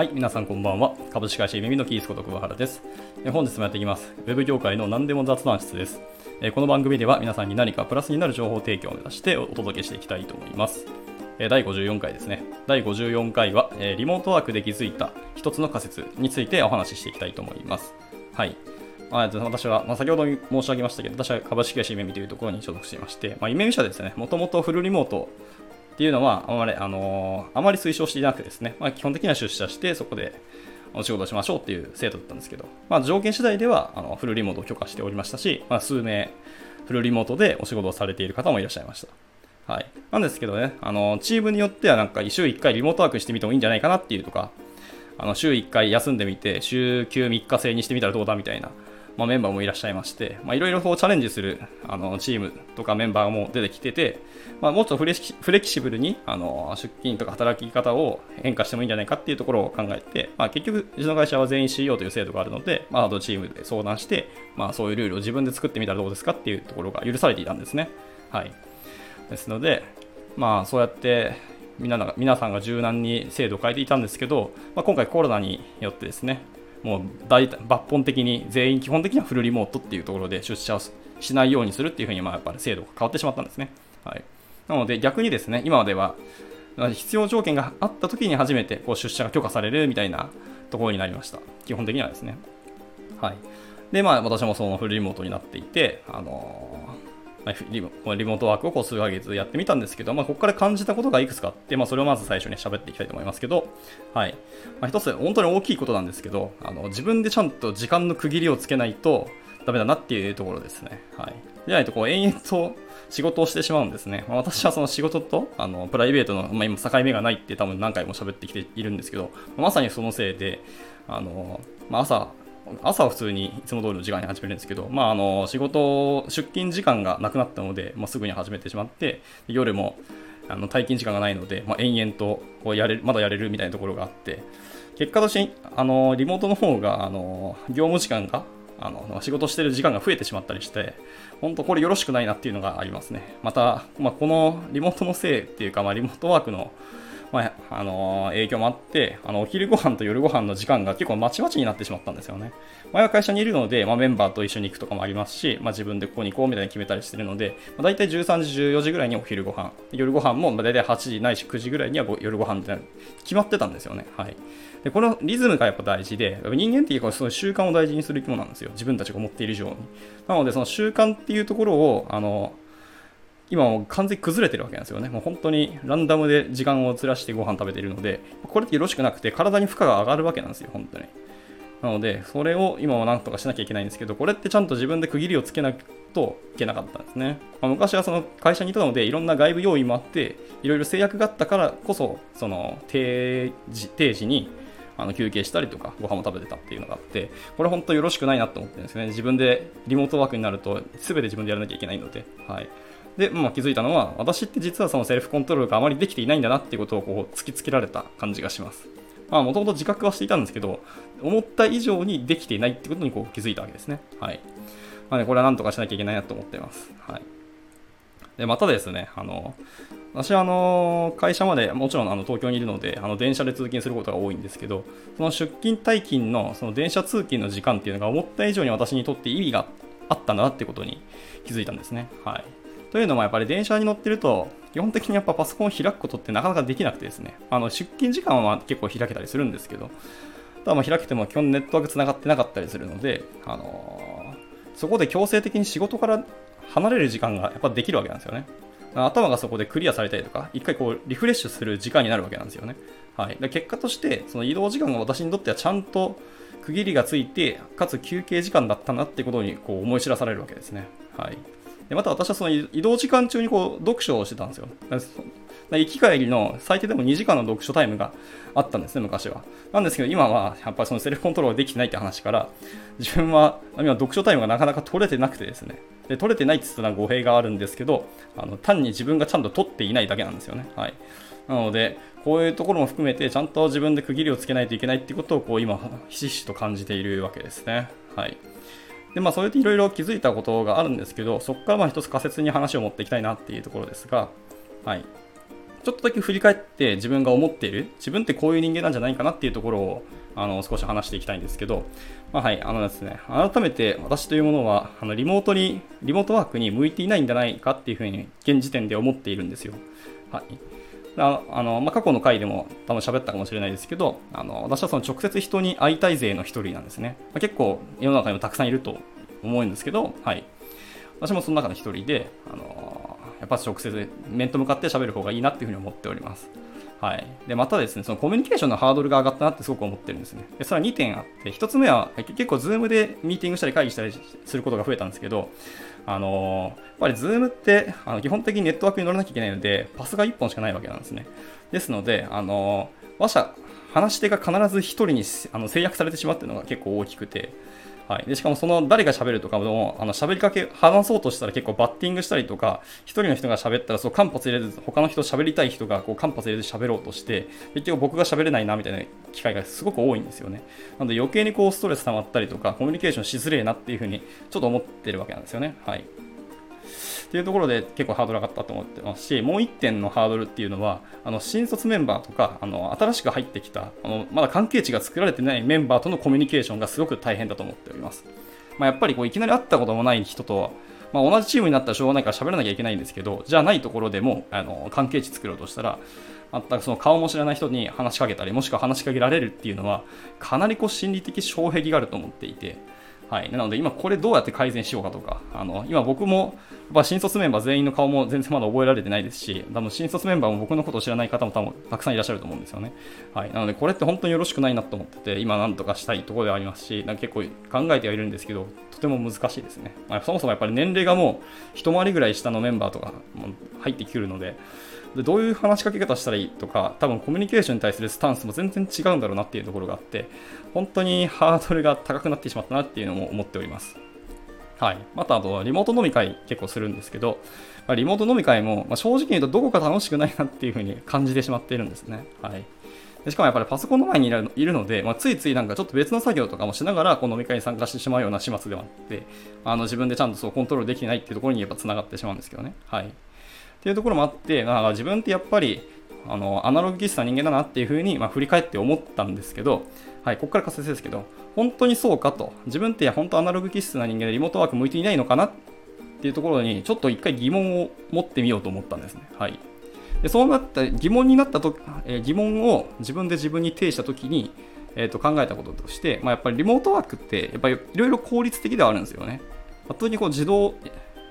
はい、皆さんこんばんは。株式会社耳のキースこと桑原です。本日もやっていきます。ウェブ業界の何でも雑談室です。この番組では皆さんに何かプラスになる情報提供を目指してお届けしていきたいと思います。第54回ですね。第54回は、リモートワークで気づいた一つの仮説についてお話ししていきたいと思います。はい。まあ、私は、まあ、先ほど申し上げましたけど、私は株式会社夢見というところに所属していまして、まあ、夢見社ですね、もともとフルリモートっていうのはあまり、あのー、あまり推奨していなくてですね、まあ、基本的には出社してそこでお仕事しましょうっていう制度だったんですけど、まあ、条件次第ではあのフルリモートを許可しておりましたし、まあ、数名フルリモートでお仕事をされている方もいらっしゃいました。はい。なんですけどね、あの、チームによってはなんか週1回リモートワークしてみてもいいんじゃないかなっていうとか、あの、週1回休んでみて、週休3日制にしてみたらどうだみたいな、まあ、メンバーもいらっしゃいまして、いろいろチャレンジするあのチームとかメンバーも出てきてて、まあ、もっとフレキシブルにあの出勤とか働き方を変化してもいいんじゃないかっていうところを考えて、まあ、結局、うちの会社は全員 CEO という制度があるので、まあ、あとチームで相談して、まあ、そういうルールを自分で作ってみたらどうですかっていうところが許されていたんですね。はい、ですので、まあ、そうやって皆皆さんが柔軟に制度を変えていたんですけど、まあ、今回コロナによってですね、もう大抜本的に全員基本的にはフルリモートっていうところで出社をしないようにするっていうふうにまあやっぱり制度が変わってしまったんですね。はい、なので逆にですね、今までは必要条件があった時に初めてこう出社が許可されるみたいなところになりました。基本的にはですね。はい。で、まあ私もそのフルリモートになっていて、あのリモリモートワークをこう数ヶ月やってみたんですけど、まあ、ここから感じたことがいくつかあって、まあ、それをまず最初に喋っていきたいと思いますけど、はいまあ、一つ本当に大きいことなんですけどあの自分でちゃんと時間の区切りをつけないとダメだなっていうところですね。はい、でないとこう延々と仕事をしてしまうんですね。まあ、私はその仕事とあのプライベートの、まあ、今境目がないって多分何回も喋ってきているんですけど、まさにそのせいで、あのまあ、朝朝は普通にいつも通りの時間に始めるんですけど、まあ、あの仕事、出勤時間がなくなったので、まあ、すぐに始めてしまって、夜もあの退勤時間がないので、まあ、延々とこうやれまだやれるみたいなところがあって、結果としてあのリモートの方があの業務時間があの仕事してる時間が増えてしまったりして、本当これよろしくないなっていうのがありますね。また、まあ、このリモートのせいっていうか、まあ、リモートワークのまあ、あのー、影響もあって、あの、お昼ご飯と夜ご飯の時間が結構まちまちになってしまったんですよね。前は会社にいるので、まあ、メンバーと一緒に行くとかもありますし、まあ、自分でここに行こうみたいに決めたりしてるので、まあ、大体13時、14時ぐらいにお昼ご飯、夜ご飯も大体8時ないし9時ぐらいには夜ご飯って決まってたんですよね。はい。で、このリズムがやっぱ大事で、人間っていうかその習慣を大事にする生き物なんですよ。自分たちが思っている以上に。なので、その習慣っていうところを、あの、今もう完全に崩れてるわけなんですよね。もう本当にランダムで時間をずらしてご飯食べてるので、これってよろしくなくて体に負荷が上がるわけなんですよ、本当に。なので、それを今はなんとかしなきゃいけないんですけど、これってちゃんと自分で区切りをつけないといけなかったんですね。まあ、昔はその会社にいたので、いろんな外部要因もあって、いろいろ制約があったからこそ、その定時定時にあの休憩したりとか、ご飯も食べてたっていうのがあって、これ本当よろしくないなと思ってるんですね。自分でリモートワークになると、全て自分でやらなきゃいけないので、はい。で、まあ、気づいたのは、私って実はそのセルフコントロールがあまりできていないんだなっていうことをこう突きつけられた感じがします。まあ、もともと自覚はしていたんですけど、思った以上にできていないってことにこう気づいたわけですね。はい。まあね、これはなんとかしなきゃいけないなと思っています。はい。で、またですね、あの、私はあの会社までもちろんあの東京にいるのであの電車で通勤することが多いんですけどその出勤退勤のその電車通勤の時間っていうのが思った以上に私にとって意味があったんだなってことに気づいたんですね。はい、というのもやっぱり電車に乗ってると、基本的にやっぱパソコンを開くことってなかなかできなくてですね、あの出勤時間は結構開けたりするんですけど、ただま開けても基本ネットワーク繋がってなかったりするので、あのー、そこで強制的に仕事から離れる時間がやっぱできるわけなんですよね。頭がそこでクリアされたりとか、一回こうリフレッシュする時間になるわけなんですよね。はい、で結果として、その移動時間が私にとってはちゃんと区切りがついて、かつ休憩時間だったなってことにこう思い知らされるわけですね。はい。でまた私はその移動時間中にこう読書をしてたんですよ。行き帰りの最低でも2時間の読書タイムがあったんですね、昔は。なんですけど、今はやっぱりそのセルフコントロールできてないって話から、自分は今読書タイムがなかなか取れてなくてですね、で取れてないって言ったら語弊があるんですけど、あの単に自分がちゃんと取っていないだけなんですよね。はい。なので、こういうところも含めて、ちゃんと自分で区切りをつけないといけないってことを、こう今、ひしひしと感じているわけですね。はい。で、まあ、そうやっていろいろ気づいたことがあるんですけど、そこからまあ一つ仮説に話を持っていきたいなっていうところですが、はい。ちょっとだけ振り返って自分が思っている、自分ってこういう人間なんじゃないかなっていうところを、あの、少し話していきたいんですけど、まあ、はい、あのですね、改めて私というものは、あの、リモートに、リモートワークに向いていないんじゃないかっていうふうに、現時点で思っているんですよ。はい。あの、まあ、過去の回でも多分喋ったかもしれないですけど、あの、私はその直接人に会いたい勢の一人なんですね。まあ、結構世の中にもたくさんいると思うんですけど、はい。私もその中の一人で、あの、やっぱ直接面と向かって喋る方がいいなっていうふうに思っております。はい。で、またですね、そのコミュニケーションのハードルが上がったなってすごく思ってるんですね。で、それは2点あって、1つ目は結構 Zoom でミーティングしたり会議したりすることが増えたんですけど、あのー、やっぱり Zoom ってあの基本的にネットワークに乗らなきゃいけないので、パスが1本しかないわけなんですね。ですので、あのー、話者、話し手が必ず1人にあの制約されてしまうっていうのが結構大きくて、はい、でしかもその誰が喋るとかもあの喋りかけ話そうとしたら結構バッティングしたりとか1人の人が喋ったらそう間髪入れず他の人喋りたい人がこう間髪入れず喋ろうとして結局僕が喋れないなみたいな機会がすごく多いんですよね。なので余計にこうストレス溜まったりとかコミュニケーションしづれえなっていうふうにちょっと思ってるわけなんですよね。はい。っていうところで結構ハードル上がったと思ってますし、もう1点のハードルっていうのは、あの新卒メンバーとか、あの新しく入ってきたあの、まだ関係値が作られてないメンバーとのコミュニケーションがすごく大変だと思っております。まあ、やっぱりこういきなり会ったこともない人と、まあ、同じチームになったらしょうがないから喋らなきゃいけないんですけど、じゃないところでもあの関係値作ろうとしたら、全くその顔も知らない人に話しかけたり、もしくは話しかけられるっていうのは、かなりこう心理的障壁があると思っていて、はい、なので今これどうやって改善しようかとか、あの今僕もやっ新卒メンバー全員の顔も全然まだ覚えられてないですし、多分新卒メンバーも僕のことを知らない方も多分たくさんいらっしゃると思うんですよね。はい、なのでこれって本当によろしくないなと思ってて、今なんとかしたいところではありますし、なんか結構考えてはいるんですけど、とても難しいですね。まあ、そもそもやっぱり年齢がもう一回りぐらい下のメンバーとか入ってくるので、でどういう話しかけ方したらいいとか、多分コミュニケーションに対するスタンスも全然違うんだろうなっていうところがあって、本当にハードルが高くなってしまったなっていうのも思っております。はい。また、あと、リモート飲み会結構するんですけど、まあ、リモート飲み会も、まあ、正直言うとどこか楽しくないなっていうふうに感じてしまっているんですね。はい。でしかもやっぱりパソコンの前にいるので、まあ、ついついなんかちょっと別の作業とかもしながらこの飲み会に参加してしまうような始末ではあって、あの自分でちゃんとそうコントロールできないっていうところにやっぱ繋がってしまうんですけどね。はい。っていうところもあって、なんか自分ってやっぱり、あの、アナログ気質な人間だなっていうふうに、まあ、振り返って思ったんですけど、はい、ここから仮説ですけど、本当にそうかと、自分って本当アナログ気質な人間でリモートワーク向いていないのかなっていうところに、ちょっと一回疑問を持ってみようと思ったんですね。はい。でそうなった疑問になったと、えー、疑問を自分で自分に呈したときに、えー、と考えたこととして、まあ、やっぱりリモートワークってやっぱりいろいろ効率的ではあるんですよね。普通にこう自動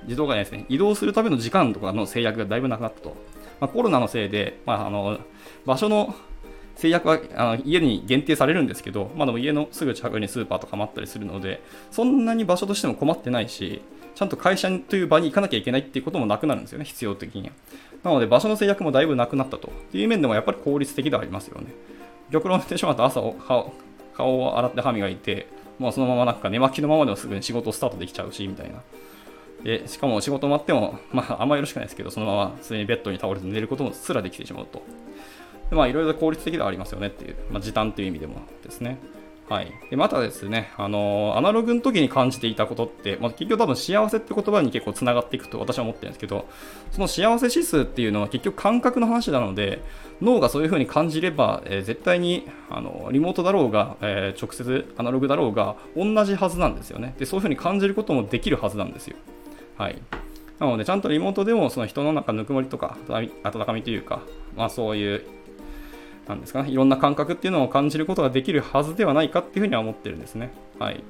自動がですね、移動するための時間とかの制約がだいぶなくなったと。まあ、コロナのせいで、まあ、あの場所の制約はあの家に限定されるんですけど、まあ、でも家のすぐ近くにスーパーとかもあったりするので、そんなに場所としても困ってないし、ちゃんと会社という場に行かなきゃいけないっていうこともなくなるんですよね、必要的には。なので、場所の制約もだいぶなくなったと。っていう面でもやっぱり効率的ではありますよね。極論してしまうと朝顔を洗って歯磨いて、まあ、そのままなんか寝巻きのままでもすぐに仕事スタートできちゃうし、みたいな。でしかも仕事終わっても、まあ、あんまよろしくないですけど、そのまま普通にベッドに倒れて寝ることすらできてしまうと。でまあ、いろいろ効率的ではありますよねっていう、まあ、時短という意味でもですね。はい、でまたですね、あのー、アナログの時に感じていたことって、まあ、結局多分幸せって言葉に結構つながっていくと私は思ってるんですけど、その幸せ指数っていうのは結局感覚の話なので、脳がそういう風に感じれば、えー、絶対にあのリモートだろうが、えー、直接アナログだろうが同じはずなんですよね。で、そういう風に感じることもできるはずなんですよ。はい。なので、ちゃんとリモートでもその人の中ぬくもりとか温かみというか、まあそういう、なんですかね、いろんな感覚っていうのを感じることができるはずではないかっていうふうには思ってるんですね。はい。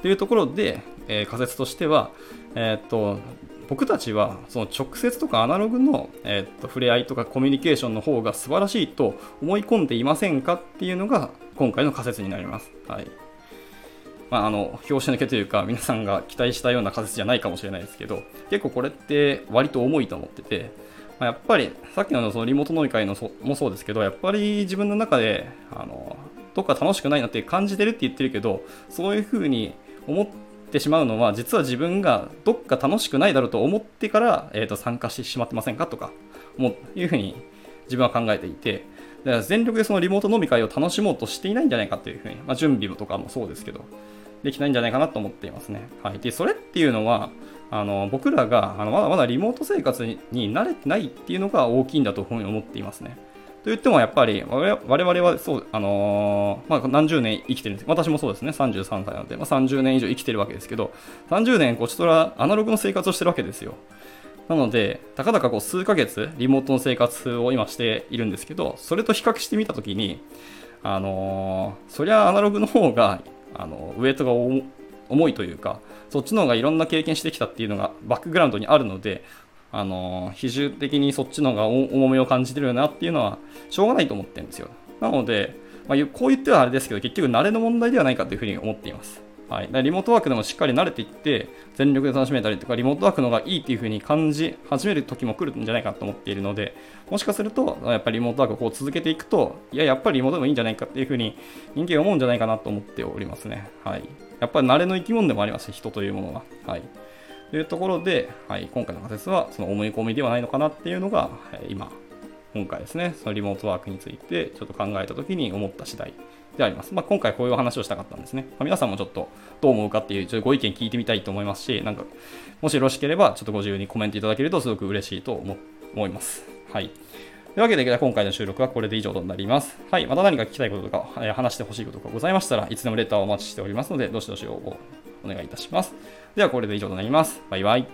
というところで、えー、仮説としては、えー、っと、僕たちはその直接とかアナログの、えー、っと触れ合いとかコミュニケーションの方が素晴らしいと思い込んでいませんかっていうのが今回の仮説になります。はい。まあ、あの拍子抜けというか皆さんが期待したような仮説じゃないかもしれないですけど結構これって割と重いと思ってて、まあ、やっぱりさっきのそのリモート飲み会のそもそうですけどやっぱり自分の中であのどっか楽しくないなって感じてるって言ってるけどそういうふうに思ってしまうのは実は自分がどっか楽しくないだろうと思ってから、えー、と参加してしまってませんかとかもいうふうに自分は考えていてだから全力でそのリモート飲み会を楽しもうとしていないんじゃないかというふうに、まあ、準備とかもそうですけどできないんじゃないかなと思っていますね。はい。で、それっていうのは、あの僕らがあのまだまだリモート生活に慣れてないっていうのが大きいんだというふうに思っていますね。と言ってもやっぱり我々はそう、あのー、まあ、何十年生きてるんです私もそうですね、33歳なので、まあ、30年以上生きてるわけですけど、30年こちとらアナログの生活をしてるわけですよ。なので、たかだかこう数ヶ月リモートの生活を今しているんですけど、それと比較してみたときに、あのー、そりゃアナログの方が、あのウエイトが重いというか、そっちの方がいろんな経験してきたっていうのがバックグラウンドにあるので、あの比重的にそっちの方が重みを感じてるよなっていうのはしょうがないと思ってるんですよ。なので、まあ、こう言ってはあれですけど、結局慣れの問題ではないかというふうに思っています。はい、だリモートワークでもしっかり慣れていって、全力で楽しめたりとか、リモートワークの方がいいっていう風に感じ始める時も来るんじゃないかと思っているので、もしかすると、やっぱりリモートワークをこう続けていくと、いや、やっぱりリモートでもいいんじゃないかっていう風に人間思うんじゃないかなと思っておりますね。はい。やっぱり慣れの生き物でもあります、人というものは。はい。というところで、はい、今回の仮説はその思い込みではないのかなっていうのが、今、今回ですね、そのリモートワークについてちょっと考えたときに思った次第であります。まあ、今回こういうお話をしたかったんですね。まあ、皆さんもちょっとどう思うかっていうちょっとご意見聞いてみたいと思いますし、なんか、もしよろしければちょっとご自由にコメントいただけるとすごく嬉しいと思います。はい。というわけで、今回の収録はこれで以上となります。はい。また何か聞きたいこととか、え話してほしいことがございましたらいつでもレターをお待ちしておりますので、どしどし応募お願いいたします。では、これで以上となります。バイバイ。